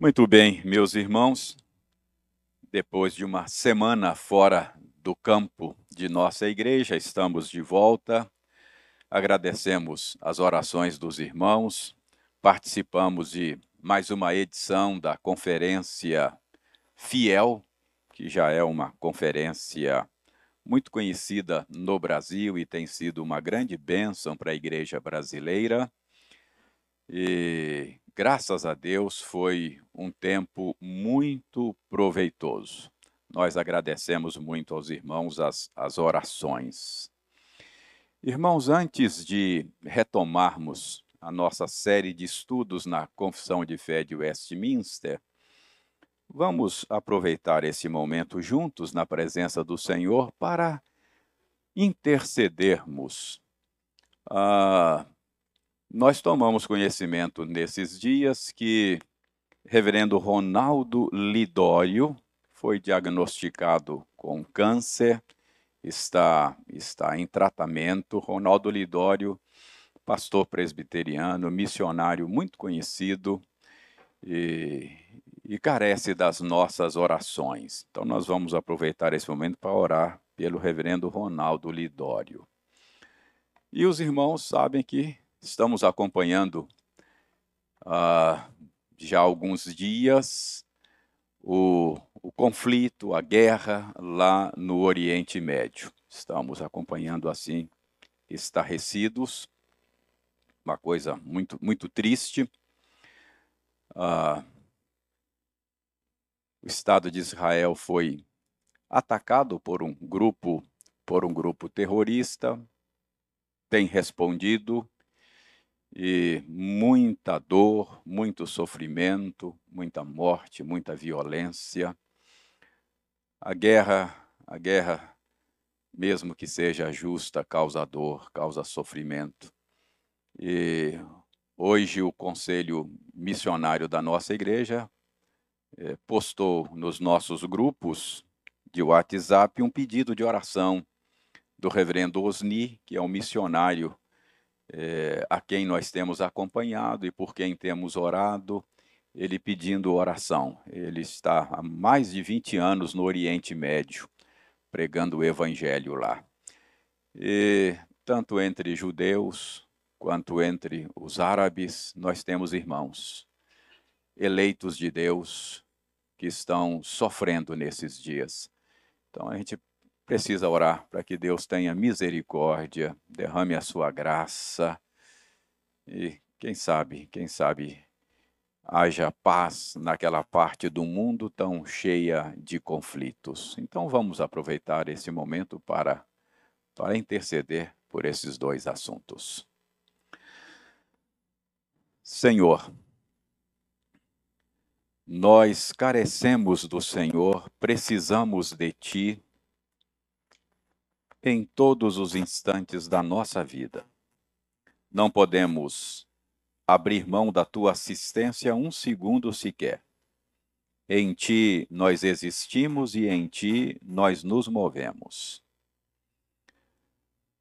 Muito bem, meus irmãos, depois de uma semana fora do campo de nossa igreja, estamos de volta. Agradecemos as orações dos irmãos, participamos de mais uma edição da Conferência Fiel, que já é uma conferência muito conhecida no Brasil e tem sido uma grande bênção para a igreja brasileira. E graças a Deus foi um tempo muito proveitoso. Nós agradecemos muito aos irmãos as, as orações. Irmãos, antes de retomarmos a nossa série de estudos na Confissão de Fé de Westminster, vamos aproveitar esse momento juntos na presença do Senhor para intercedermos. Ah, nós tomamos conhecimento nesses dias que reverendo Ronaldo Lidório foi diagnosticado com câncer, está, está em tratamento. Ronaldo Lidório, pastor presbiteriano, missionário muito conhecido e, e carece das nossas orações. Então, nós vamos aproveitar esse momento para orar pelo reverendo Ronaldo Lidório. E os irmãos sabem que Estamos acompanhando uh, já há alguns dias o, o conflito, a guerra lá no Oriente Médio. Estamos acompanhando assim, estarrecidos, uma coisa muito, muito triste. Uh, o Estado de Israel foi atacado por um grupo, por um grupo terrorista, tem respondido e muita dor, muito sofrimento, muita morte, muita violência. A guerra, a guerra, mesmo que seja justa, causa dor, causa sofrimento. E hoje o conselho missionário da nossa igreja eh, postou nos nossos grupos de WhatsApp um pedido de oração do reverendo Osni, que é um missionário é, a quem nós temos acompanhado e por quem temos orado, ele pedindo oração. Ele está há mais de 20 anos no Oriente Médio, pregando o evangelho lá. E tanto entre judeus quanto entre os árabes, nós temos irmãos eleitos de Deus que estão sofrendo nesses dias. Então a gente precisa orar para que Deus tenha misericórdia, derrame a sua graça e quem sabe, quem sabe haja paz naquela parte do mundo tão cheia de conflitos. Então vamos aproveitar esse momento para para interceder por esses dois assuntos. Senhor, nós carecemos do Senhor, precisamos de Ti, em todos os instantes da nossa vida. Não podemos abrir mão da tua assistência um segundo sequer. Em ti nós existimos e em ti nós nos movemos.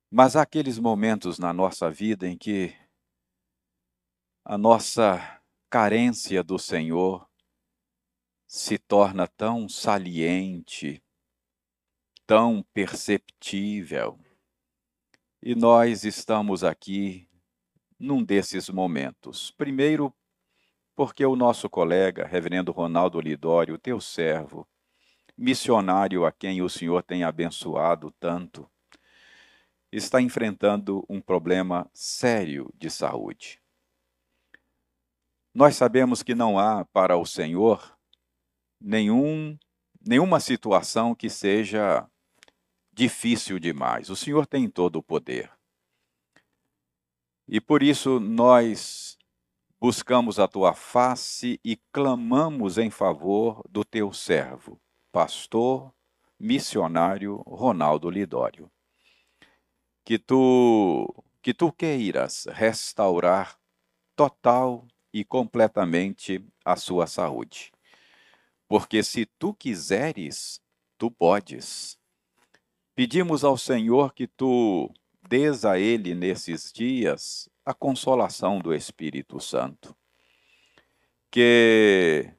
Mas há aqueles momentos na nossa vida em que a nossa carência do Senhor se torna tão saliente, tão perceptível. E nós estamos aqui num desses momentos. Primeiro, porque o nosso colega, Reverendo Ronaldo Lidório, teu servo, missionário a quem o Senhor tem abençoado tanto, está enfrentando um problema sério de saúde. Nós sabemos que não há para o Senhor nenhum, nenhuma situação que seja difícil demais. O Senhor tem todo o poder. E por isso nós buscamos a tua face e clamamos em favor do teu servo, pastor, missionário Ronaldo Lidório. Que tu que tu queiras restaurar total e completamente a sua saúde. Porque se tu quiseres, tu podes. Pedimos ao Senhor que tu dês a ele nesses dias a consolação do Espírito Santo. Que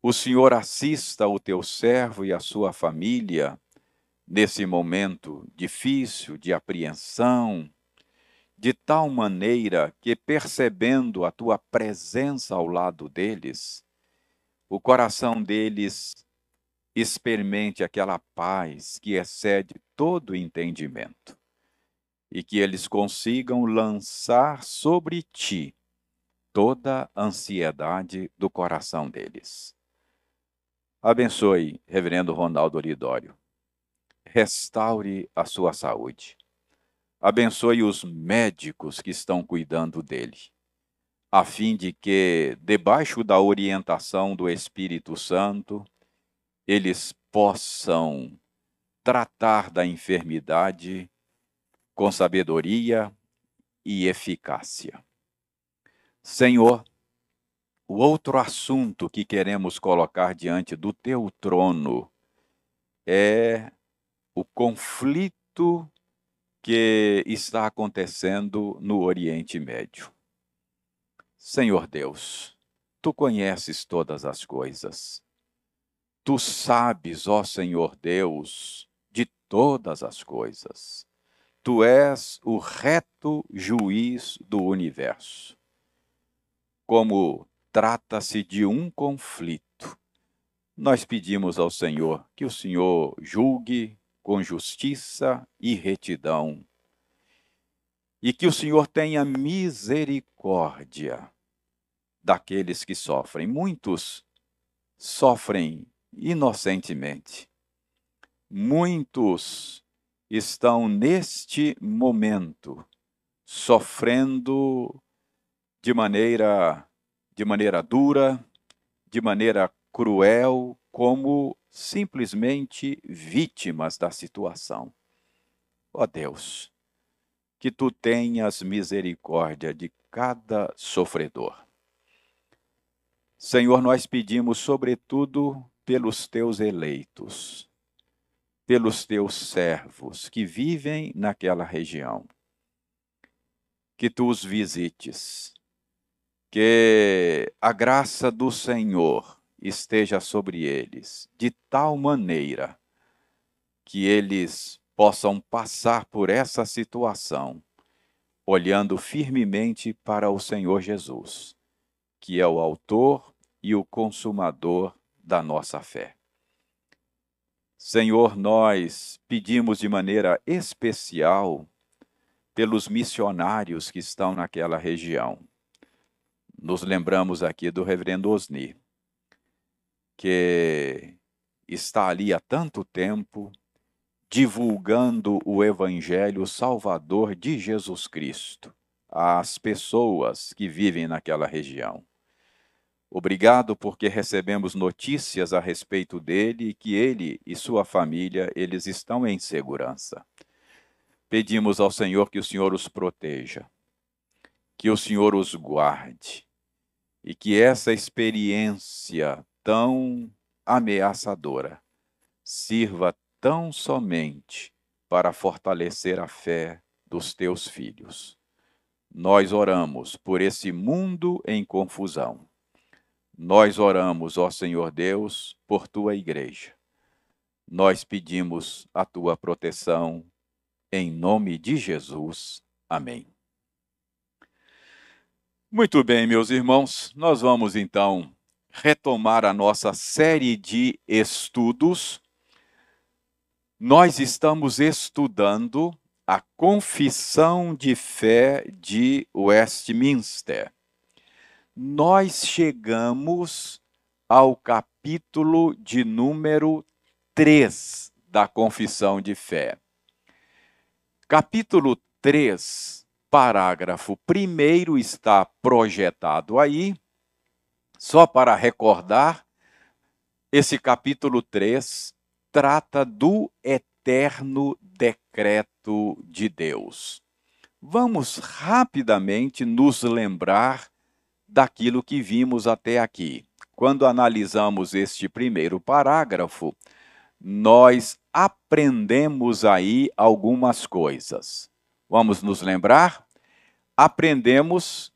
o Senhor assista o teu servo e a sua família nesse momento difícil de apreensão, de tal maneira que, percebendo a tua presença ao lado deles, o coração deles experimente aquela paz que excede todo entendimento e que eles consigam lançar sobre ti toda a ansiedade do coração deles. Abençoe, Reverendo Ronaldo Lidório. Restaure a sua saúde. Abençoe os médicos que estão cuidando dele, a fim de que, debaixo da orientação do Espírito Santo, eles possam tratar da enfermidade com sabedoria e eficácia. Senhor, o outro assunto que queremos colocar diante do teu trono é o conflito que está acontecendo no Oriente Médio. Senhor Deus, tu conheces todas as coisas. Tu sabes, ó Senhor Deus, de todas as coisas. Tu és o reto juiz do universo. Como trata-se de um conflito. Nós pedimos ao Senhor que o Senhor julgue com justiça e retidão e que o Senhor tenha misericórdia daqueles que sofrem. Muitos sofrem inocentemente. Muitos estão neste momento sofrendo de maneira de maneira dura, de maneira cruel, como simplesmente vítimas da situação. Ó oh Deus, que tu tenhas misericórdia de cada sofredor. Senhor, nós pedimos, sobretudo, pelos teus eleitos, pelos teus servos que vivem naquela região. Que tu os visites, que a graça do Senhor esteja sobre eles, de tal maneira que eles possam passar por essa situação, olhando firmemente para o Senhor Jesus, que é o Autor e o Consumador da nossa fé. Senhor, nós pedimos de maneira especial pelos missionários que estão naquela região nos lembramos aqui do reverendo Osni, que está ali há tanto tempo divulgando o evangelho salvador de Jesus Cristo às pessoas que vivem naquela região. Obrigado porque recebemos notícias a respeito dele e que ele e sua família, eles estão em segurança. Pedimos ao Senhor que o Senhor os proteja, que o Senhor os guarde, e que essa experiência tão ameaçadora sirva tão somente para fortalecer a fé dos teus filhos. Nós oramos por esse mundo em confusão. Nós oramos, ó Senhor Deus, por tua igreja. Nós pedimos a tua proteção em nome de Jesus. Amém. Muito bem, meus irmãos, nós vamos então retomar a nossa série de estudos. Nós estamos estudando a Confissão de Fé de Westminster. Nós chegamos ao capítulo de número 3 da Confissão de Fé. Capítulo 3 parágrafo primeiro está projetado aí. Só para recordar, esse capítulo 3 trata do eterno decreto de Deus. Vamos rapidamente nos lembrar daquilo que vimos até aqui. Quando analisamos este primeiro parágrafo, nós aprendemos aí algumas coisas. Vamos nos lembrar? Aprendemos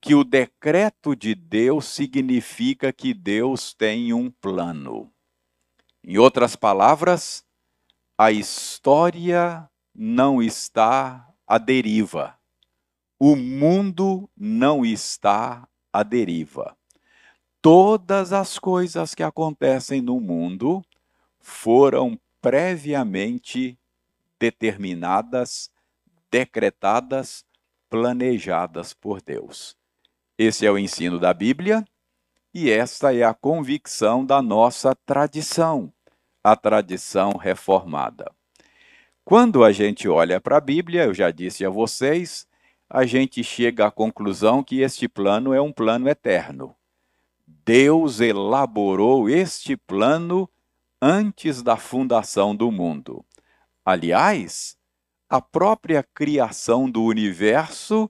que o decreto de Deus significa que Deus tem um plano. Em outras palavras, a história não está à deriva. O mundo não está à deriva. Todas as coisas que acontecem no mundo foram previamente determinadas, decretadas, planejadas por Deus. Esse é o ensino da Bíblia e esta é a convicção da nossa tradição, a tradição reformada. Quando a gente olha para a Bíblia, eu já disse a vocês, a gente chega à conclusão que este plano é um plano eterno. Deus elaborou este plano antes da fundação do mundo. Aliás, a própria criação do universo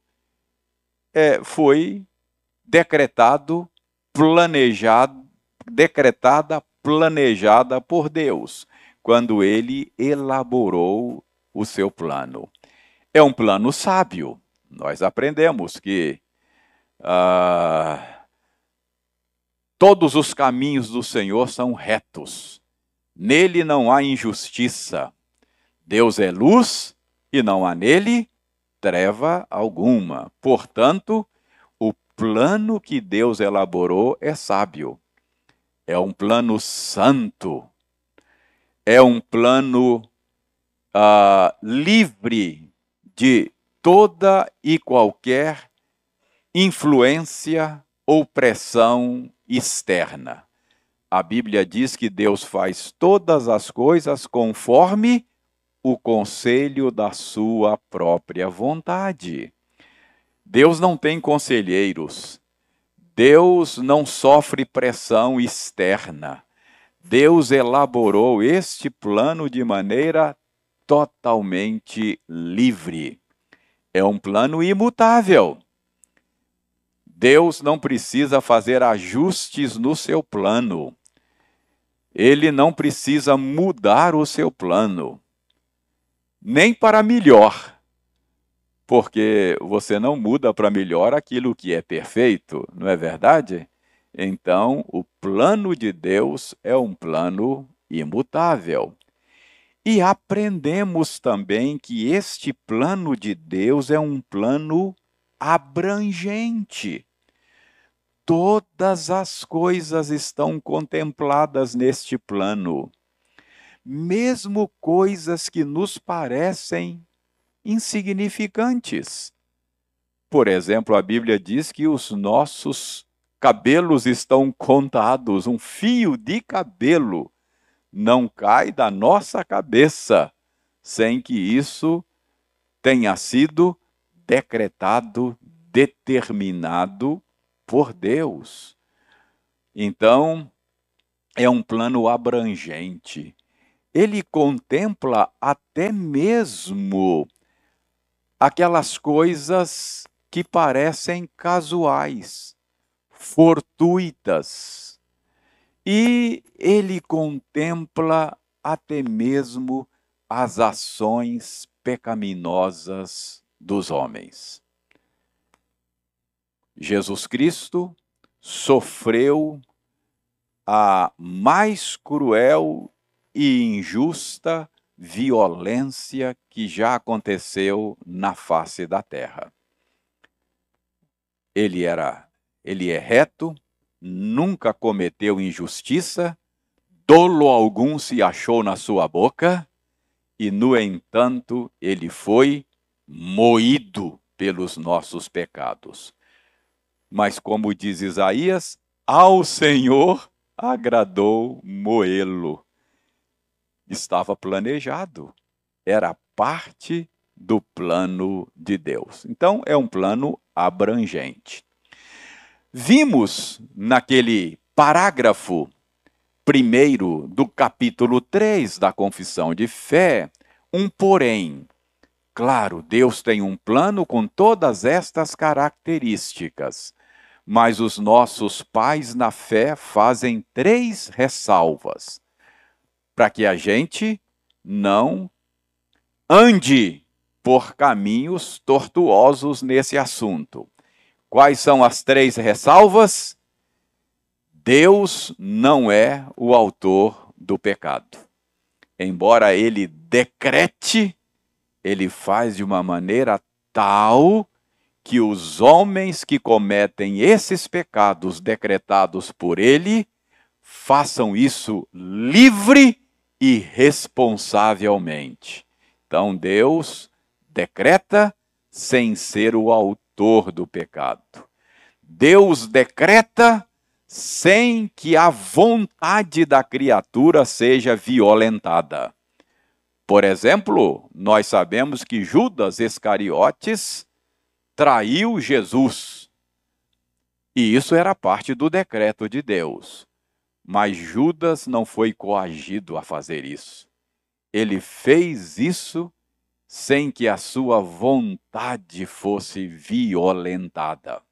é, foi decretado, planejado, decretada, planejada por Deus, quando ele elaborou o seu plano. É um plano sábio. Nós aprendemos que ah, todos os caminhos do Senhor são retos. Nele não há injustiça. Deus é luz e não há nele treva alguma. Portanto, o plano que Deus elaborou é sábio. É um plano santo. É um plano uh, livre de toda e qualquer influência ou pressão externa. A Bíblia diz que Deus faz todas as coisas conforme o conselho da sua própria vontade. Deus não tem conselheiros. Deus não sofre pressão externa. Deus elaborou este plano de maneira totalmente livre. É um plano imutável. Deus não precisa fazer ajustes no seu plano. Ele não precisa mudar o seu plano nem para melhor, porque você não muda para melhor aquilo que é perfeito, não é verdade? Então, o plano de Deus é um plano imutável. E aprendemos também que este plano de Deus é um plano abrangente. Todas as coisas estão contempladas neste plano mesmo coisas que nos parecem insignificantes. Por exemplo, a Bíblia diz que os nossos cabelos estão contados, um fio de cabelo não cai da nossa cabeça sem que isso tenha sido decretado, determinado por Deus. Então, é um plano abrangente ele contempla até mesmo aquelas coisas que parecem casuais, fortuitas. E ele contempla até mesmo as ações pecaminosas dos homens. Jesus Cristo sofreu a mais cruel e injusta violência que já aconteceu na face da terra. Ele era, ele é reto, nunca cometeu injustiça, dolo algum se achou na sua boca, e no entanto ele foi moído pelos nossos pecados. Mas como diz Isaías, ao Senhor agradou moê-lo estava planejado, era parte do plano de Deus. Então, é um plano abrangente. Vimos naquele parágrafo primeiro do capítulo 3 da Confissão de Fé um porém. Claro, Deus tem um plano com todas estas características, mas os nossos pais na fé fazem três ressalvas para que a gente não ande por caminhos tortuosos nesse assunto. Quais são as três ressalvas? Deus não é o autor do pecado. Embora ele decrete, ele faz de uma maneira tal que os homens que cometem esses pecados decretados por ele façam isso livre e responsavelmente. Então Deus decreta sem ser o autor do pecado. Deus decreta sem que a vontade da criatura seja violentada. Por exemplo, nós sabemos que Judas Iscariotes traiu Jesus. E isso era parte do decreto de Deus. Mas Judas não foi coagido a fazer isso. Ele fez isso sem que a sua vontade fosse violentada.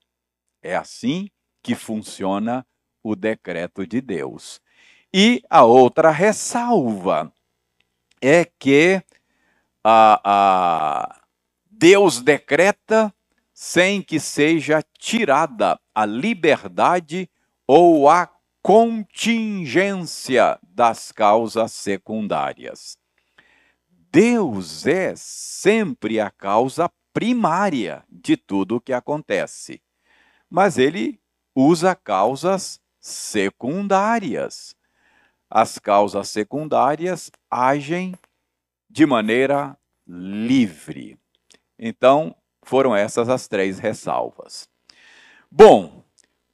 É assim que funciona o decreto de Deus. E a outra ressalva é que a, a Deus decreta sem que seja tirada a liberdade ou a contingência das causas secundárias. Deus é sempre a causa primária de tudo o que acontece, mas ele usa causas secundárias. As causas secundárias agem de maneira livre. Então, foram essas as três ressalvas. Bom,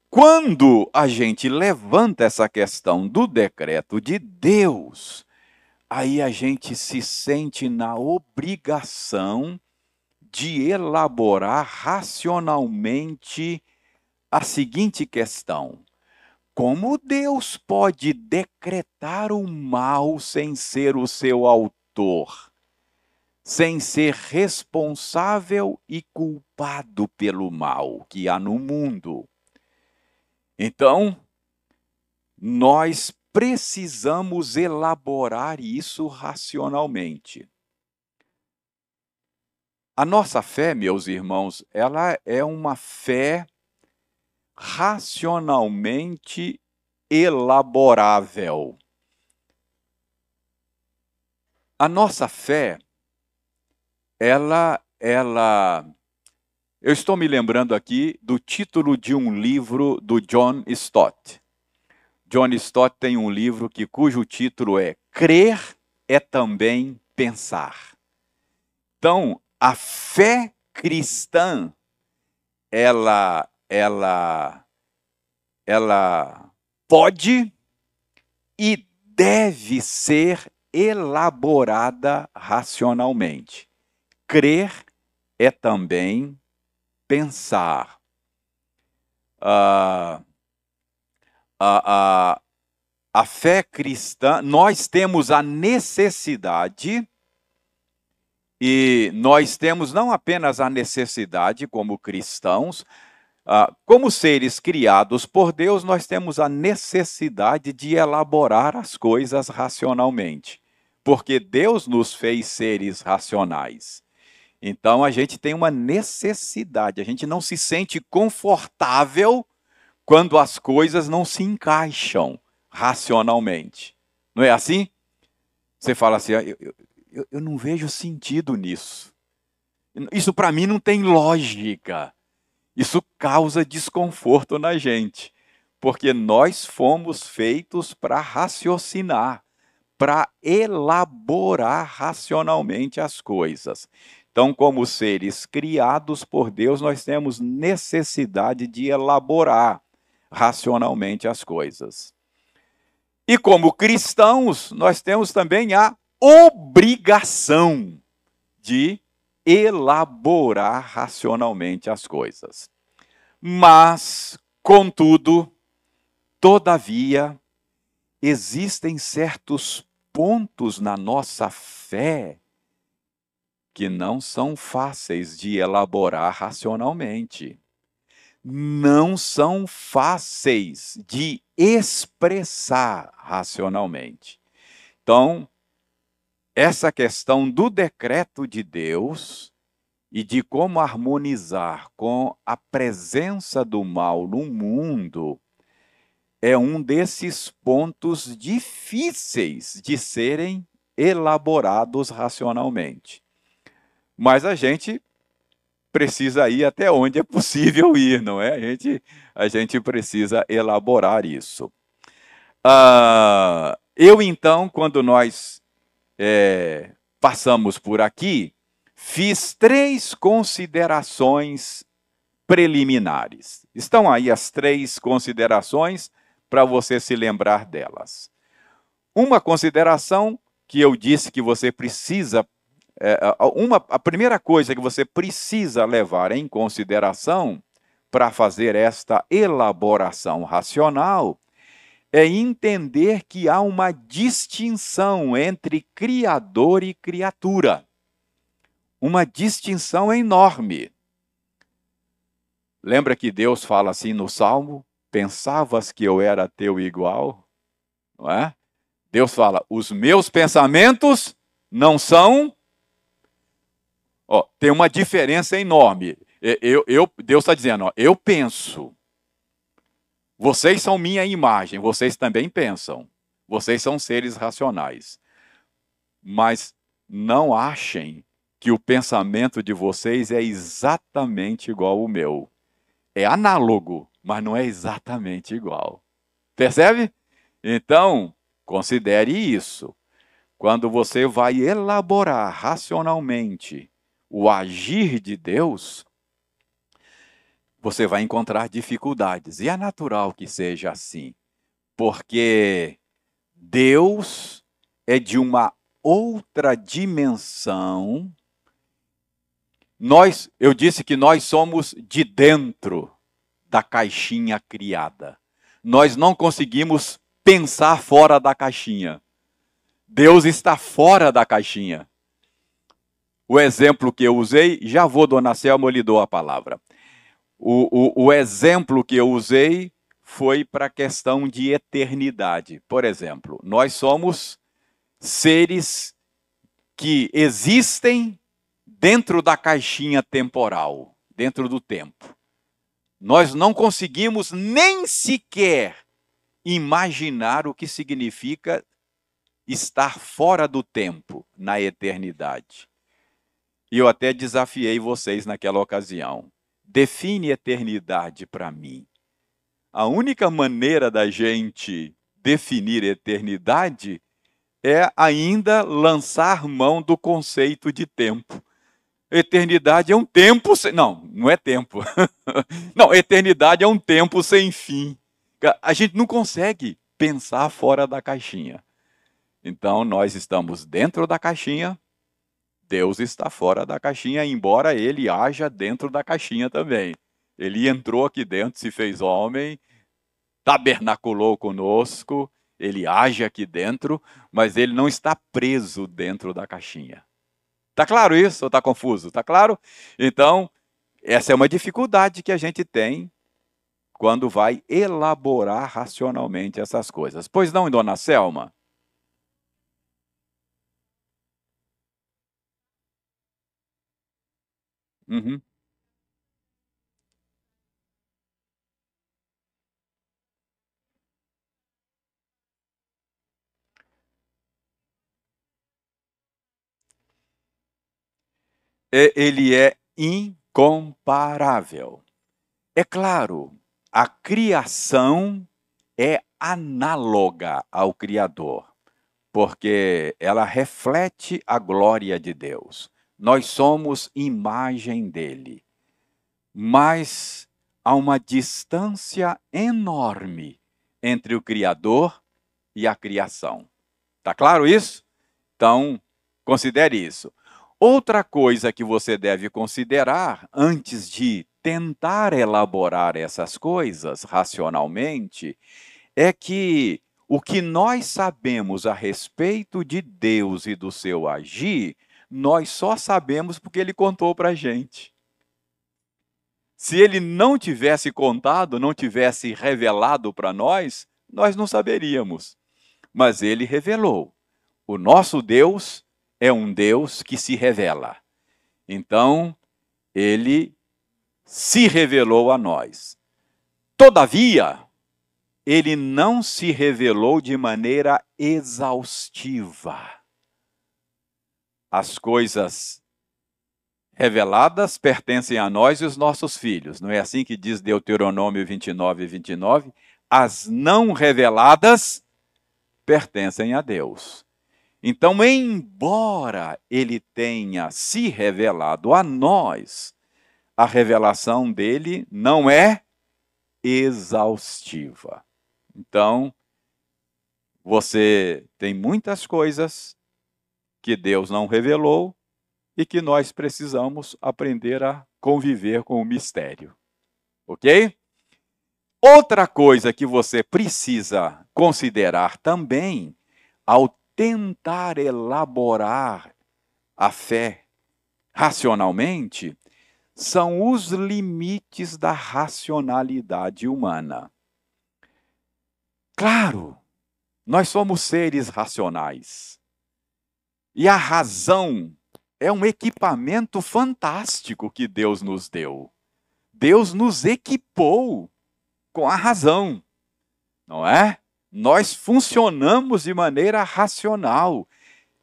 quando a gente levanta essa questão do decreto de Deus, aí a gente se sente na obrigação de elaborar racionalmente a seguinte questão: como Deus pode decretar o mal sem ser o seu autor? sem ser responsável e culpado pelo mal que há no mundo. Então, nós precisamos elaborar isso racionalmente. A nossa fé, meus irmãos, ela é uma fé racionalmente elaborável. A nossa fé ela, ela, eu estou me lembrando aqui do título de um livro do John Stott. John Stott tem um livro que cujo título é Crer é também pensar. Então, a fé cristã, ela, ela, ela pode e deve ser elaborada racionalmente. Crer é também pensar. A, a, a fé cristã, nós temos a necessidade, e nós temos não apenas a necessidade como cristãos, Uh, como seres criados por Deus, nós temos a necessidade de elaborar as coisas racionalmente, porque Deus nos fez seres racionais. Então a gente tem uma necessidade, a gente não se sente confortável quando as coisas não se encaixam racionalmente. Não é assim? Você fala assim, ah, eu, eu, eu não vejo sentido nisso. Isso para mim não tem lógica. Isso causa desconforto na gente, porque nós fomos feitos para raciocinar, para elaborar racionalmente as coisas. Então, como seres criados por Deus, nós temos necessidade de elaborar racionalmente as coisas. E como cristãos, nós temos também a obrigação de elaborar racionalmente as coisas. Mas, contudo, todavia, existem certos pontos na nossa fé que não são fáceis de elaborar racionalmente. Não são fáceis de expressar racionalmente. Então, essa questão do decreto de Deus e de como harmonizar com a presença do mal no mundo é um desses pontos difíceis de serem elaborados racionalmente. Mas a gente precisa ir até onde é possível ir, não é? A gente, a gente precisa elaborar isso. Uh, eu, então, quando nós é, passamos por aqui, fiz três considerações preliminares. Estão aí as três considerações para você se lembrar delas. Uma consideração que eu disse que você precisa é, uma, a primeira coisa que você precisa levar em consideração para fazer esta elaboração racional é entender que há uma distinção entre criador e criatura. Uma distinção enorme. Lembra que Deus fala assim no Salmo? Pensavas que eu era teu igual? Não é? Deus fala: os meus pensamentos não são Ó, tem uma diferença enorme. Eu, eu, Deus está dizendo, ó, eu penso. Vocês são minha imagem, vocês também pensam. Vocês são seres racionais. Mas não achem que o pensamento de vocês é exatamente igual ao meu. É análogo, mas não é exatamente igual. Percebe? Então, considere isso. Quando você vai elaborar racionalmente o agir de Deus, você vai encontrar dificuldades. E é natural que seja assim, porque Deus é de uma outra dimensão. Nós, eu disse que nós somos de dentro da caixinha criada. Nós não conseguimos pensar fora da caixinha. Deus está fora da caixinha o exemplo que eu usei, já vou, dona Selma, eu lhe dou a palavra. O, o, o exemplo que eu usei foi para a questão de eternidade. Por exemplo, nós somos seres que existem dentro da caixinha temporal, dentro do tempo. Nós não conseguimos nem sequer imaginar o que significa estar fora do tempo, na eternidade. E eu até desafiei vocês naquela ocasião. Define eternidade para mim. A única maneira da gente definir eternidade é ainda lançar mão do conceito de tempo. Eternidade é um tempo sem. Não, não é tempo. não, eternidade é um tempo sem fim. A gente não consegue pensar fora da caixinha. Então, nós estamos dentro da caixinha, Deus está fora da caixinha, embora ele haja dentro da caixinha também. Ele entrou aqui dentro, se fez homem, tabernaculou conosco, ele age aqui dentro, mas ele não está preso dentro da caixinha. Tá claro isso ou tá confuso? Tá claro? Então, essa é uma dificuldade que a gente tem quando vai elaborar racionalmente essas coisas. Pois não, dona Selma? Uhum. Ele é incomparável. É claro, a criação é análoga ao Criador, porque ela reflete a glória de Deus. Nós somos imagem dele. Mas há uma distância enorme entre o Criador e a criação. Tá claro isso? Então, considere isso. Outra coisa que você deve considerar antes de tentar elaborar essas coisas racionalmente é que o que nós sabemos a respeito de Deus e do seu agir nós só sabemos porque ele contou para a gente. Se ele não tivesse contado, não tivesse revelado para nós, nós não saberíamos. Mas ele revelou. O nosso Deus é um Deus que se revela. Então, ele se revelou a nós. Todavia, ele não se revelou de maneira exaustiva. As coisas reveladas pertencem a nós e os nossos filhos. Não é assim que diz Deuteronômio 29 e 29? As não reveladas pertencem a Deus. Então, embora ele tenha se revelado a nós, a revelação dele não é exaustiva. Então, você tem muitas coisas que Deus não revelou e que nós precisamos aprender a conviver com o mistério. Ok? Outra coisa que você precisa considerar também ao tentar elaborar a fé racionalmente são os limites da racionalidade humana. Claro, nós somos seres racionais. E a razão é um equipamento fantástico que Deus nos deu. Deus nos equipou com a razão, não é? Nós funcionamos de maneira racional.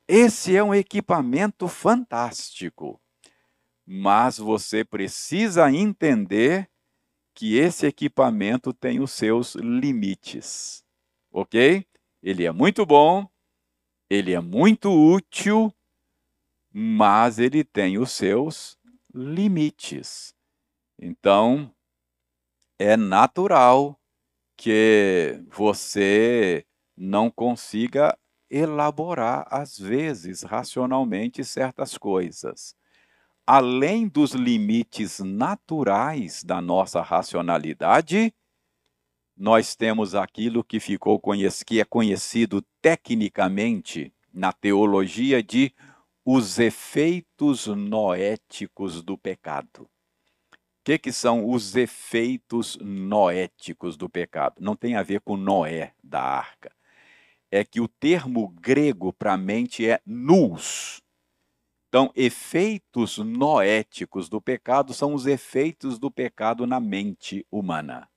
Esse é um equipamento fantástico. Mas você precisa entender que esse equipamento tem os seus limites. Ok? Ele é muito bom, ele é muito útil, mas ele tem os seus limites. Então, é natural que você não consiga elaborar, às vezes, racionalmente, certas coisas. Além dos limites naturais da nossa racionalidade, nós temos aquilo que ficou que é conhecido tecnicamente na teologia de os efeitos noéticos do pecado que, que são os efeitos noéticos do pecado? Não tem a ver com Noé da arca. É que o termo grego para a mente é nous. Então, efeitos noéticos do pecado são os efeitos do pecado na mente humana.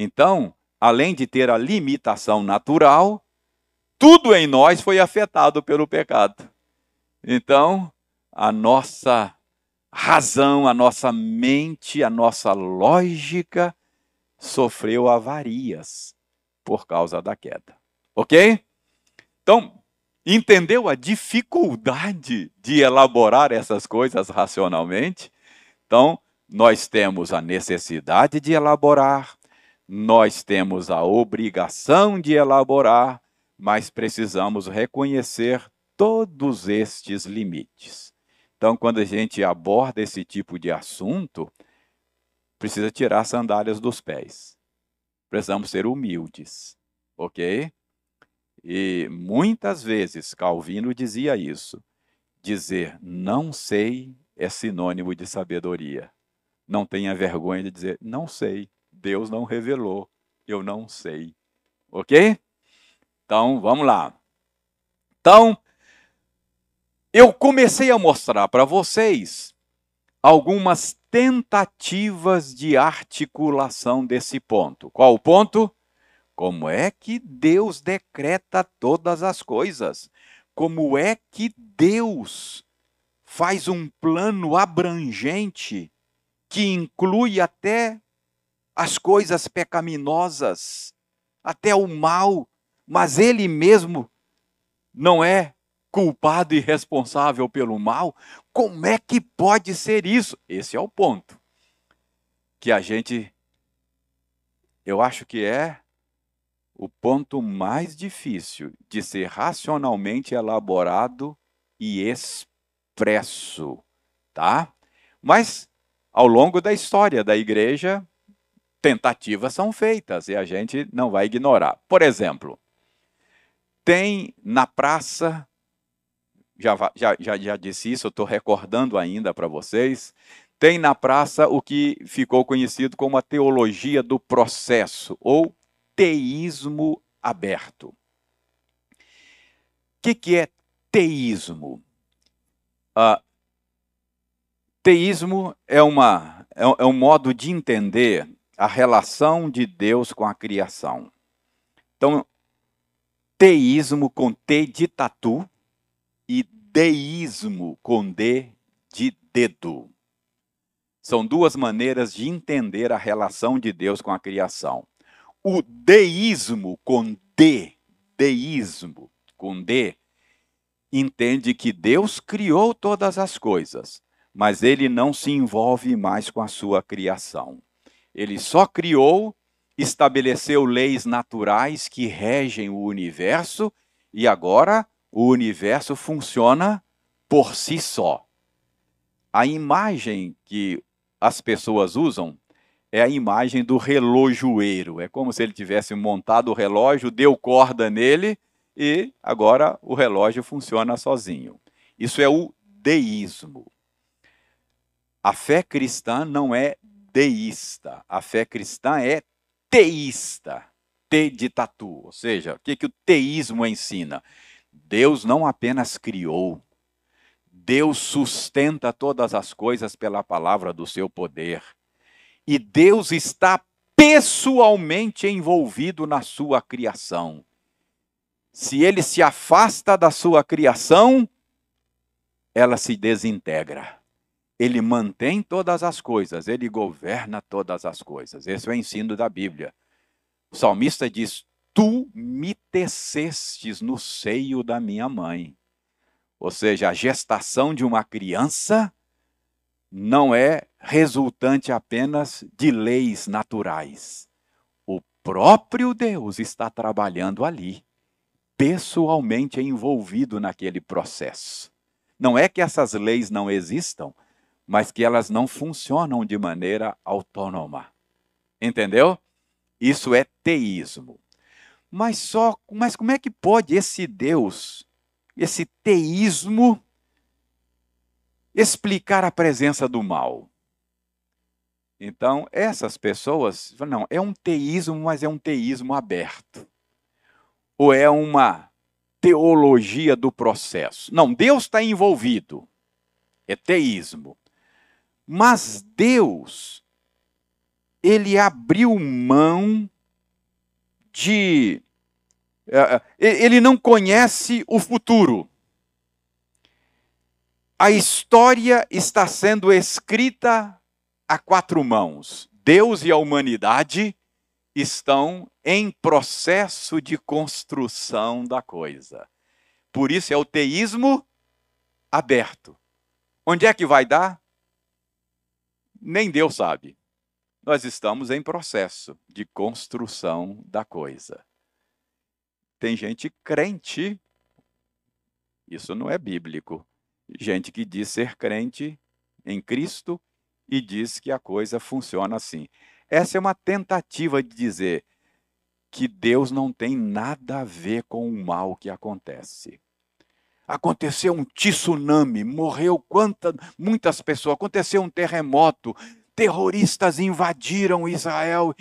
Então, além de ter a limitação natural, tudo em nós foi afetado pelo pecado. Então, a nossa razão, a nossa mente, a nossa lógica sofreu avarias por causa da queda. Ok? Então, entendeu a dificuldade de elaborar essas coisas racionalmente? Então, nós temos a necessidade de elaborar, nós temos a obrigação de elaborar, mas precisamos reconhecer todos estes limites. Então, quando a gente aborda esse tipo de assunto, precisa tirar as sandálias dos pés. Precisamos ser humildes, ok? E muitas vezes Calvino dizia isso. Dizer não sei é sinônimo de sabedoria. Não tenha vergonha de dizer não sei, Deus não revelou, eu não sei. Ok? Então, vamos lá. Então, eu comecei a mostrar para vocês algumas tentativas de articulação desse ponto. Qual o ponto? Como é que Deus decreta todas as coisas? Como é que Deus faz um plano abrangente que inclui até as coisas pecaminosas, até o mal, mas ele mesmo não é culpado e responsável pelo mal? Como é que pode ser isso? Esse é o ponto que a gente, eu acho que é o ponto mais difícil de ser racionalmente elaborado e expresso, tá? Mas ao longo da história da igreja, tentativas são feitas e a gente não vai ignorar. Por exemplo, tem na praça já, já, já, já disse isso, estou recordando ainda para vocês. Tem na praça o que ficou conhecido como a teologia do processo, ou teísmo aberto. O que, que é teísmo? Uh, teísmo é, uma, é, é um modo de entender a relação de Deus com a criação. Então, teísmo com T de tatu e deísmo com D de dedo. São duas maneiras de entender a relação de Deus com a criação. O deísmo com D, deísmo com D, entende que Deus criou todas as coisas, mas ele não se envolve mais com a sua criação. Ele só criou, estabeleceu leis naturais que regem o universo e agora o universo funciona por si só. A imagem que as pessoas usam é a imagem do relojoeiro. É como se ele tivesse montado o relógio, deu corda nele e agora o relógio funciona sozinho. Isso é o deísmo. A fé cristã não é deísta, a fé cristã é teísta. T de tatu, ou seja, o que, que o teísmo ensina? Deus não apenas criou, Deus sustenta todas as coisas pela palavra do seu poder. E Deus está pessoalmente envolvido na sua criação. Se ele se afasta da sua criação, ela se desintegra. Ele mantém todas as coisas, ele governa todas as coisas. Esse é o ensino da Bíblia. O salmista diz: Tu me tecestes no seio da minha mãe. Ou seja, a gestação de uma criança não é resultante apenas de leis naturais. O próprio Deus está trabalhando ali, pessoalmente envolvido naquele processo. Não é que essas leis não existam, mas que elas não funcionam de maneira autônoma. Entendeu? Isso é teísmo. Mas só, mas como é que pode esse Deus, esse teísmo explicar a presença do mal? Então, essas pessoas, não, é um teísmo, mas é um teísmo aberto. Ou é uma teologia do processo. Não, Deus está envolvido. É teísmo. Mas Deus, ele abriu mão de. Uh, ele não conhece o futuro. A história está sendo escrita a quatro mãos. Deus e a humanidade estão em processo de construção da coisa. Por isso é o teísmo aberto. Onde é que vai dar? Nem Deus sabe. Nós estamos em processo de construção da coisa. Tem gente crente, isso não é bíblico. Gente que diz ser crente em Cristo e diz que a coisa funciona assim. Essa é uma tentativa de dizer que Deus não tem nada a ver com o mal que acontece aconteceu um tsunami, morreu quantas, muitas pessoas, aconteceu um terremoto, terroristas invadiram Israel.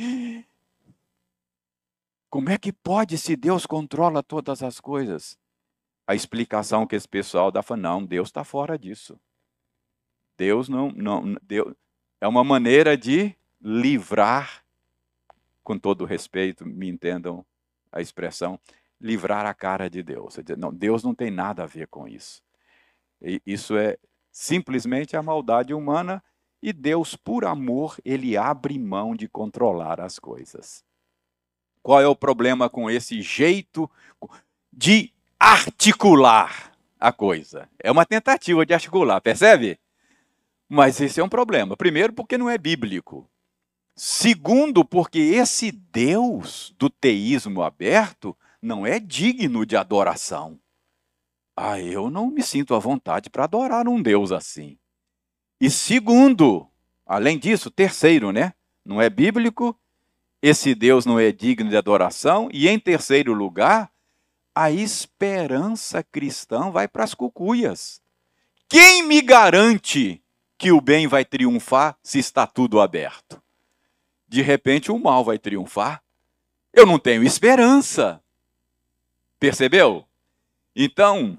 Como é que pode se Deus controla todas as coisas? A explicação que esse pessoal dá foi: não, Deus está fora disso. Deus não, não Deus, é uma maneira de livrar, com todo respeito, me entendam a expressão, livrar a cara de Deus. Não, Deus não tem nada a ver com isso. Isso é simplesmente a maldade humana e Deus, por amor, ele abre mão de controlar as coisas. Qual é o problema com esse jeito de articular a coisa? É uma tentativa de articular, percebe? Mas esse é um problema. Primeiro, porque não é bíblico. Segundo, porque esse Deus do teísmo aberto não é digno de adoração. Ah, eu não me sinto à vontade para adorar um Deus assim. E segundo, além disso, terceiro, né? Não é bíblico, esse Deus não é digno de adoração. E em terceiro lugar, a esperança cristã vai para as cucuias. Quem me garante que o bem vai triunfar se está tudo aberto? De repente o mal vai triunfar. Eu não tenho esperança. Percebeu? Então,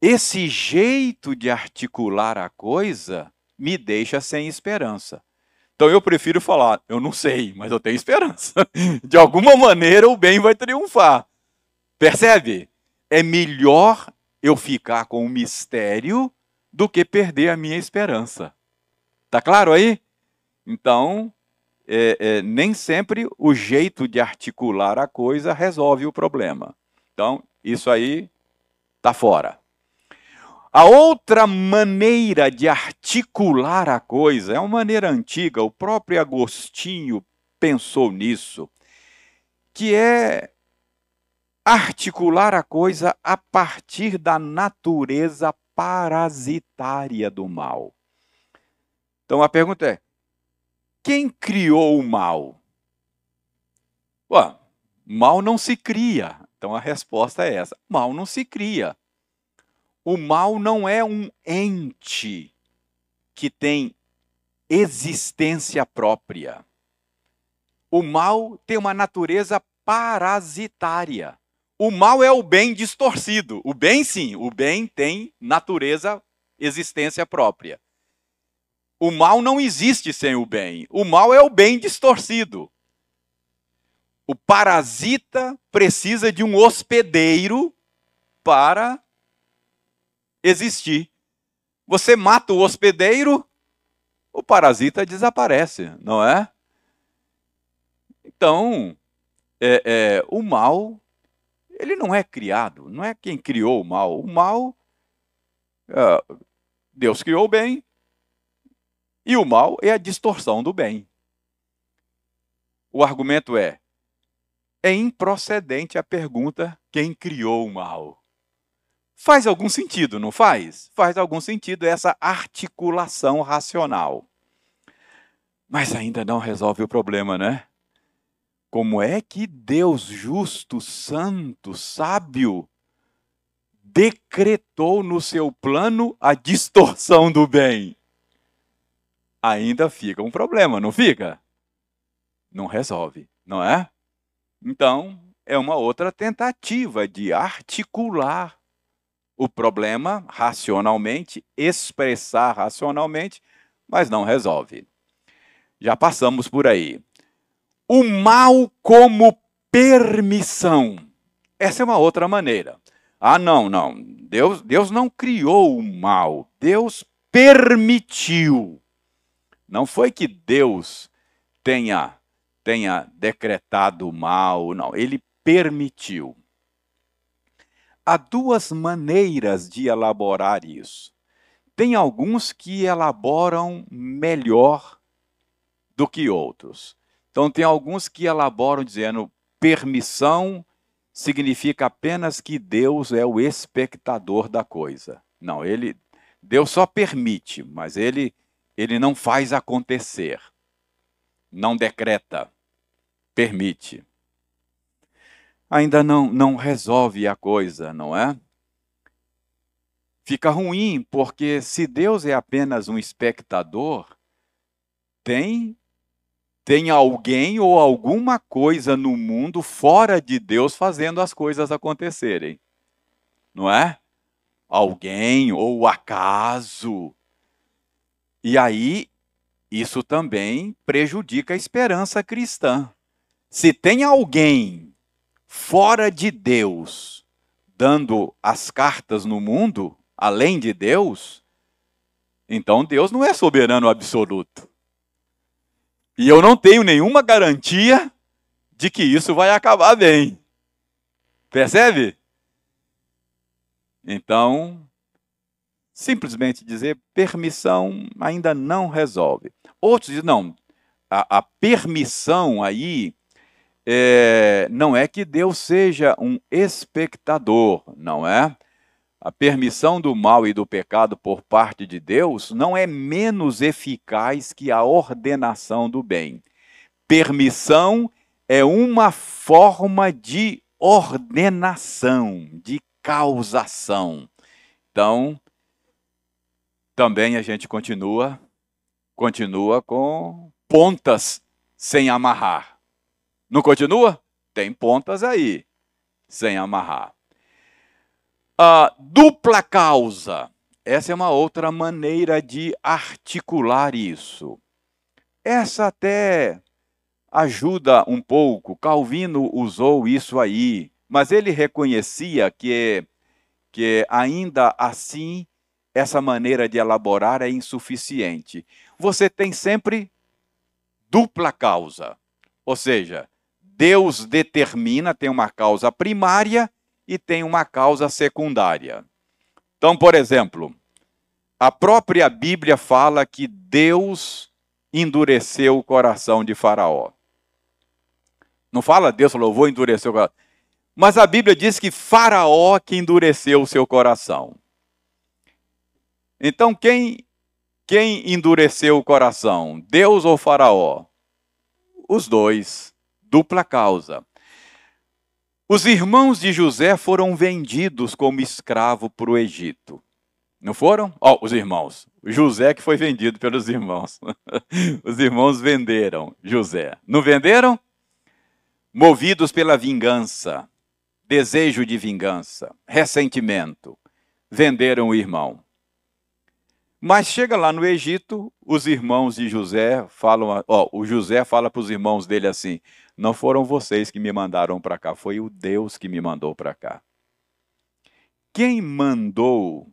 esse jeito de articular a coisa me deixa sem esperança. Então eu prefiro falar, eu não sei, mas eu tenho esperança. De alguma maneira o bem vai triunfar. Percebe? É melhor eu ficar com o mistério do que perder a minha esperança. Tá claro aí? Então, é, é, nem sempre o jeito de articular a coisa resolve o problema. Então, isso aí tá fora. A outra maneira de articular a coisa é uma maneira antiga, o próprio Agostinho pensou nisso, que é articular a coisa a partir da natureza parasitária do mal. Então a pergunta é: quem criou o mal? Ué, mal não se cria. Então a resposta é essa: mal não se cria. O mal não é um ente que tem existência própria. O mal tem uma natureza parasitária. O mal é o bem distorcido. O bem, sim, o bem tem natureza, existência própria. O mal não existe sem o bem. O mal é o bem distorcido. O parasita precisa de um hospedeiro para existir. Você mata o hospedeiro, o parasita desaparece, não é? Então, é, é, o mal, ele não é criado, não é quem criou o mal. O mal, é, Deus criou o bem, e o mal é a distorção do bem. O argumento é: é improcedente a pergunta quem criou o mal. Faz algum sentido, não faz? Faz algum sentido essa articulação racional. Mas ainda não resolve o problema, né? Como é que Deus justo, santo, sábio, decretou no seu plano a distorção do bem? Ainda fica um problema, não fica? Não resolve, não é? Então, é uma outra tentativa de articular o problema racionalmente, expressar racionalmente, mas não resolve. Já passamos por aí. O mal como permissão. Essa é uma outra maneira. Ah, não, não. Deus, Deus não criou o mal. Deus permitiu. Não foi que Deus tenha tenha decretado o mal, não. Ele permitiu. Há duas maneiras de elaborar isso. Tem alguns que elaboram melhor do que outros. Então, tem alguns que elaboram dizendo permissão significa apenas que Deus é o espectador da coisa. Não, ele Deus só permite, mas ele ele não faz acontecer. Não decreta, permite ainda não, não resolve a coisa, não é? Fica ruim, porque se Deus é apenas um espectador, tem tem alguém ou alguma coisa no mundo fora de Deus fazendo as coisas acontecerem. Não é? Alguém ou acaso. E aí, isso também prejudica a esperança cristã. Se tem alguém fora de Deus, dando as cartas no mundo, além de Deus, então Deus não é soberano absoluto. E eu não tenho nenhuma garantia de que isso vai acabar bem. Percebe? Então, simplesmente dizer permissão ainda não resolve. Outros dizem, não, a, a permissão aí é, não é que Deus seja um espectador, não é? A permissão do mal e do pecado por parte de Deus não é menos eficaz que a ordenação do bem. Permissão é uma forma de ordenação, de causação. Então, também a gente continua continua com pontas sem amarrar. Não continua? Tem pontas aí, sem amarrar. A dupla causa. essa é uma outra maneira de articular isso. Essa até ajuda um pouco. Calvino usou isso aí, mas ele reconhecia que, que ainda assim essa maneira de elaborar é insuficiente. Você tem sempre dupla causa. Ou seja, Deus determina, tem uma causa primária e tem uma causa secundária. Então, por exemplo, a própria Bíblia fala que Deus endureceu o coração de Faraó. Não fala Deus falou, vou endurecer o coração. Mas a Bíblia diz que Faraó que endureceu o seu coração. Então, quem, quem endureceu o coração? Deus ou Faraó? Os dois. Dupla causa. Os irmãos de José foram vendidos como escravo para o Egito. Não foram? Ó, oh, os irmãos. José que foi vendido pelos irmãos. os irmãos venderam José. Não venderam? Movidos pela vingança, desejo de vingança, ressentimento, venderam o irmão. Mas chega lá no Egito, os irmãos de José falam, ó, o José fala para os irmãos dele assim: não foram vocês que me mandaram para cá, foi o Deus que me mandou para cá. Quem mandou,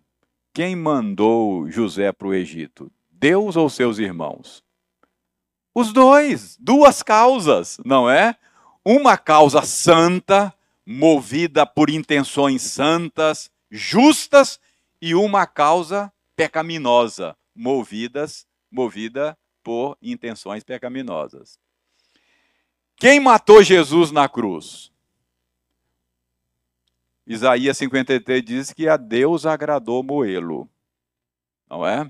quem mandou José para o Egito? Deus ou seus irmãos? Os dois, duas causas, não é? Uma causa santa, movida por intenções santas, justas, e uma causa pecaminosa, movidas, movida por intenções pecaminosas. Quem matou Jesus na cruz? Isaías 53 diz que a Deus agradou moê-lo. Não é?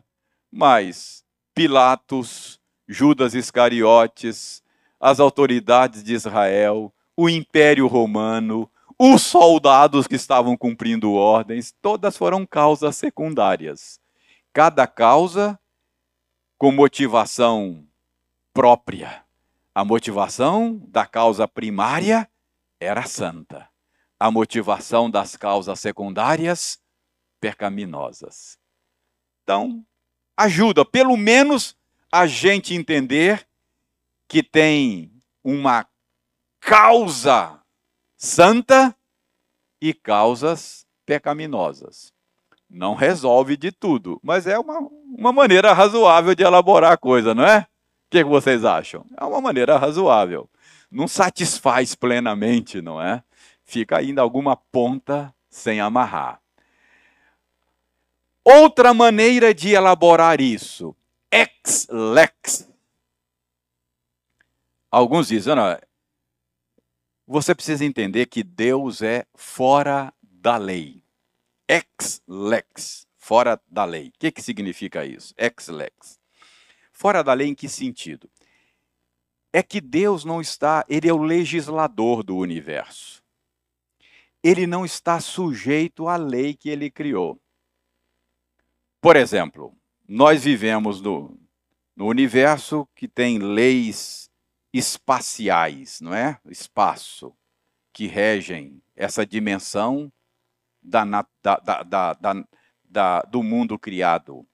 Mas Pilatos, Judas Iscariotes, as autoridades de Israel, o Império Romano, os soldados que estavam cumprindo ordens, todas foram causas secundárias. Cada causa com motivação própria. A motivação da causa primária era santa. A motivação das causas secundárias, pecaminosas. Então, ajuda, pelo menos, a gente entender que tem uma causa santa e causas pecaminosas. Não resolve de tudo, mas é uma, uma maneira razoável de elaborar a coisa, não é? Que, que vocês acham? É uma maneira razoável. Não satisfaz plenamente, não é? Fica ainda alguma ponta sem amarrar. Outra maneira de elaborar isso, ex lex. Alguns dizem, não, você precisa entender que Deus é fora da lei. Ex lex, fora da lei. O que, que significa isso? Ex lex. Fora da lei em que sentido? É que Deus não está, ele é o legislador do universo. Ele não está sujeito à lei que ele criou. Por exemplo, nós vivemos no, no universo que tem leis espaciais, não é? Espaço, que regem essa dimensão da, da, da, do mundo criado.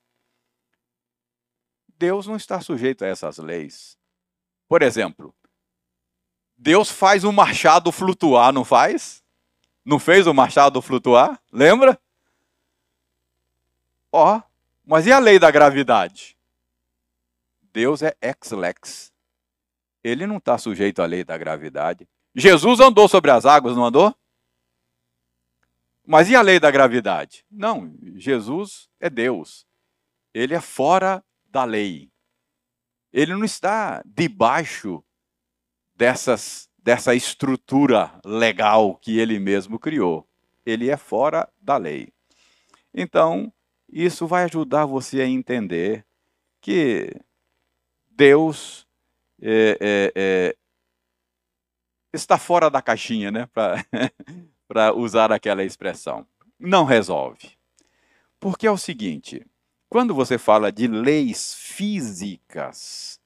Deus não está sujeito a essas leis. Por exemplo, Deus faz o machado flutuar, não faz? Não fez o machado flutuar? Lembra? Ó, oh, mas e a lei da gravidade? Deus é ex-lex. Ele não está sujeito à lei da gravidade. Jesus andou sobre as águas, não andou? Mas e a lei da gravidade? Não, Jesus é Deus. Ele é fora da lei. Ele não está debaixo dessas, dessa estrutura legal que ele mesmo criou. Ele é fora da lei. Então, isso vai ajudar você a entender que Deus é, é, é, está fora da caixinha, né? Para usar aquela expressão. Não resolve. Porque é o seguinte: quando você fala de leis físicas,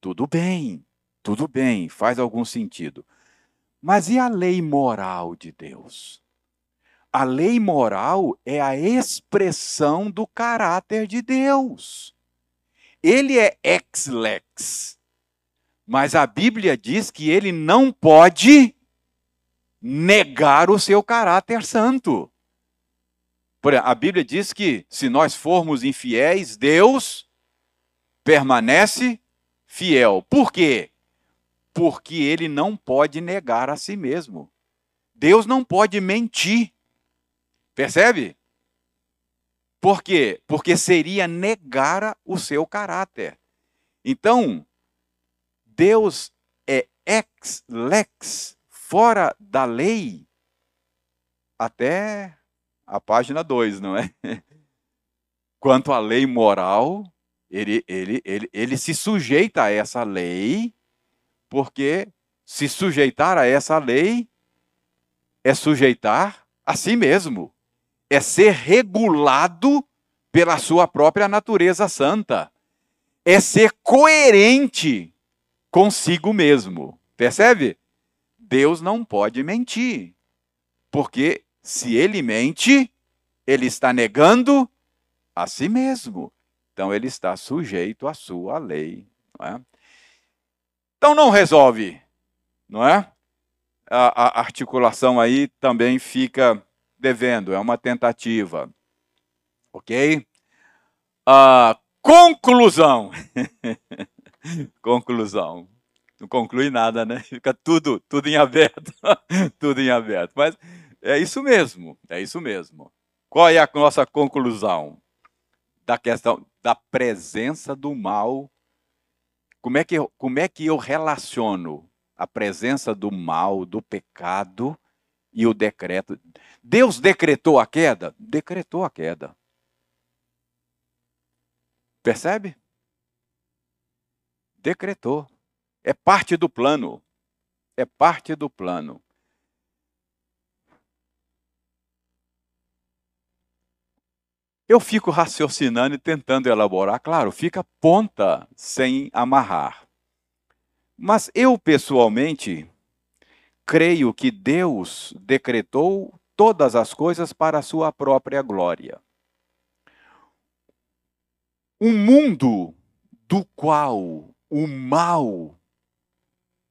tudo bem, tudo bem, faz algum sentido. Mas e a lei moral de Deus? a lei moral é a expressão do caráter de Deus. Ele é ex-lex. Mas a Bíblia diz que ele não pode negar o seu caráter santo. A Bíblia diz que se nós formos infiéis, Deus permanece fiel. Por quê? Porque ele não pode negar a si mesmo. Deus não pode mentir. Percebe? Por quê? Porque seria negar o seu caráter. Então, Deus é ex lex, fora da lei, até a página 2, não é? Quanto à lei moral, ele, ele, ele, ele se sujeita a essa lei, porque se sujeitar a essa lei é sujeitar a si mesmo, é ser regulado pela sua própria natureza santa, é ser coerente consigo mesmo. Percebe? Deus não pode mentir, porque se ele mente, ele está negando a si mesmo. Então ele está sujeito à sua lei. Não é? Então não resolve, não é? A, a articulação aí também fica devendo, é uma tentativa. Ok? A conclusão. conclusão. Não conclui nada, né? Fica tudo, tudo em aberto. tudo em aberto. Mas é isso mesmo, é isso mesmo. Qual é a nossa conclusão da questão da presença do mal? Como é que eu, como é que eu relaciono a presença do mal, do pecado e o decreto? Deus decretou a queda? Decretou a queda. Percebe? Decretou. É parte do plano. É parte do plano. Eu fico raciocinando e tentando elaborar. Claro, fica ponta sem amarrar. Mas eu, pessoalmente, creio que Deus decretou todas as coisas para a sua própria glória. Um mundo do qual o mal,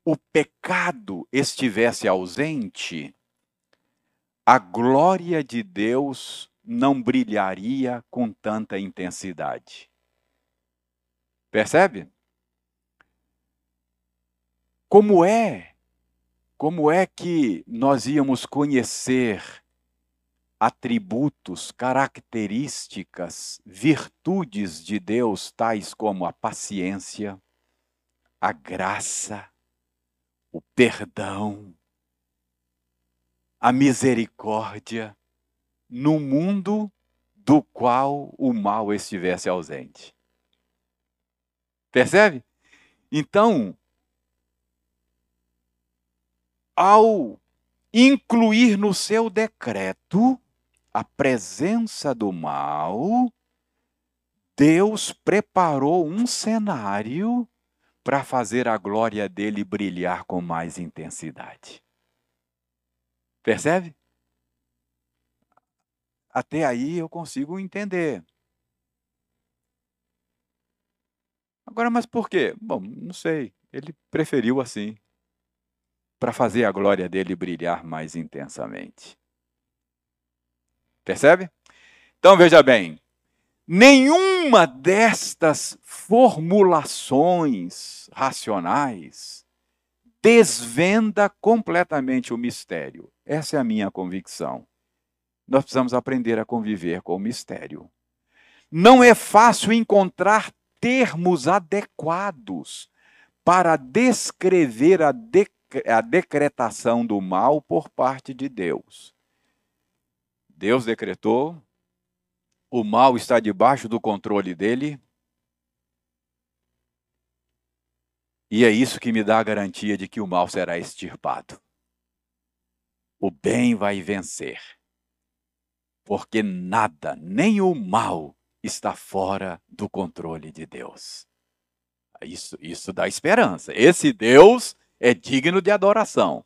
o pecado estivesse ausente, a glória de Deus não brilharia com tanta intensidade. Percebe? Como é? Como é que nós íamos conhecer atributos, características, virtudes de Deus, tais como a paciência, a graça, o perdão, a misericórdia, no mundo do qual o mal estivesse ausente. Percebe? Então, ao incluir no seu decreto a presença do mal, Deus preparou um cenário para fazer a glória dele brilhar com mais intensidade. Percebe? Até aí eu consigo entender. Agora, mas por quê? Bom, não sei. Ele preferiu assim, para fazer a glória dele brilhar mais intensamente. Percebe? Então veja bem, nenhuma destas formulações racionais desvenda completamente o mistério. Essa é a minha convicção nós precisamos aprender a conviver com o mistério. Não é fácil encontrar termos adequados para descrever a, de, a decretação do mal por parte de Deus. Deus decretou, o mal está debaixo do controle dele, e é isso que me dá a garantia de que o mal será extirpado. O bem vai vencer porque nada, nem o mal, está fora do controle de Deus. Isso, isso dá esperança. Esse Deus é digno de adoração.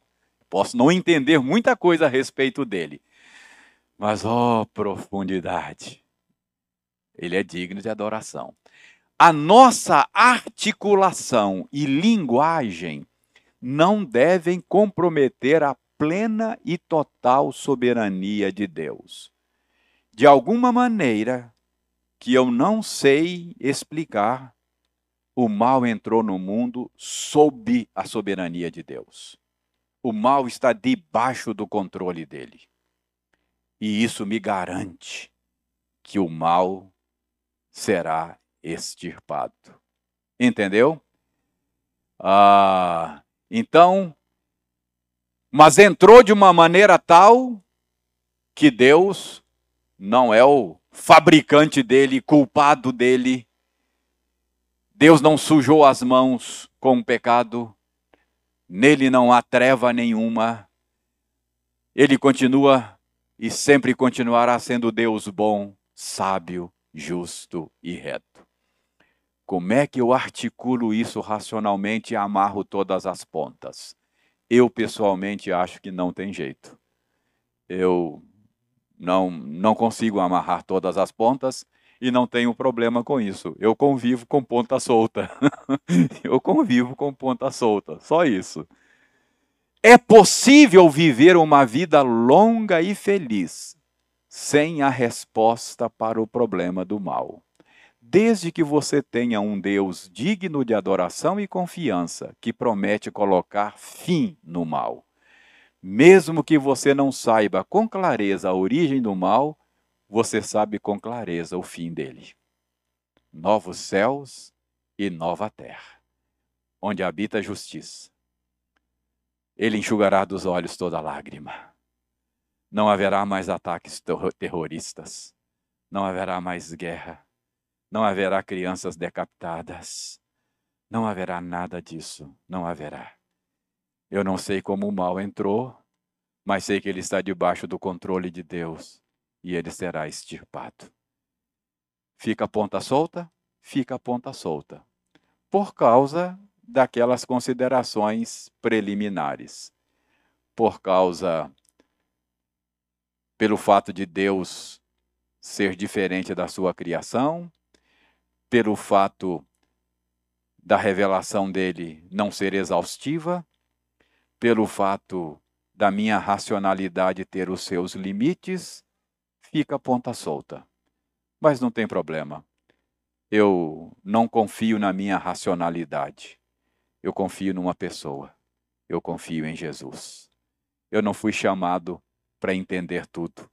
Posso não entender muita coisa a respeito dele, Mas, ó, oh, profundidade. Ele é digno de adoração. A nossa articulação e linguagem não devem comprometer a plena e total soberania de Deus. De alguma maneira que eu não sei explicar, o mal entrou no mundo sob a soberania de Deus. O mal está debaixo do controle dele. E isso me garante que o mal será extirpado. Entendeu? Ah, então, mas entrou de uma maneira tal que Deus não é o fabricante dele, culpado dele. Deus não sujou as mãos com o pecado, nele não há treva nenhuma. Ele continua e sempre continuará sendo Deus bom, sábio, justo e reto. Como é que eu articulo isso racionalmente e amarro todas as pontas? Eu pessoalmente acho que não tem jeito. Eu não não consigo amarrar todas as pontas e não tenho problema com isso. Eu convivo com ponta solta. eu convivo com ponta solta, só isso. É possível viver uma vida longa e feliz sem a resposta para o problema do mal. Desde que você tenha um Deus digno de adoração e confiança, que promete colocar fim no mal. Mesmo que você não saiba com clareza a origem do mal, você sabe com clareza o fim dele. Novos céus e nova terra, onde habita a justiça. Ele enxugará dos olhos toda lágrima. Não haverá mais ataques terroristas. Não haverá mais guerra. Não haverá crianças decapitadas. Não haverá nada disso. Não haverá. Eu não sei como o mal entrou, mas sei que ele está debaixo do controle de Deus e ele será extirpado. Fica a ponta solta? Fica a ponta solta. Por causa daquelas considerações preliminares. Por causa pelo fato de Deus ser diferente da sua criação, pelo fato da revelação dele não ser exaustiva, pelo fato da minha racionalidade ter os seus limites, fica a ponta solta. Mas não tem problema. Eu não confio na minha racionalidade. Eu confio numa pessoa. Eu confio em Jesus. Eu não fui chamado para entender tudo.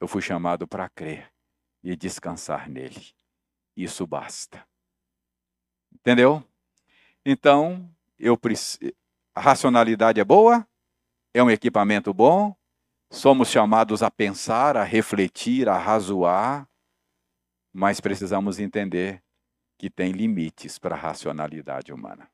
Eu fui chamado para crer e descansar nele. Isso basta. Entendeu? Então, eu preciso a racionalidade é boa, é um equipamento bom, somos chamados a pensar, a refletir, a razoar, mas precisamos entender que tem limites para a racionalidade humana.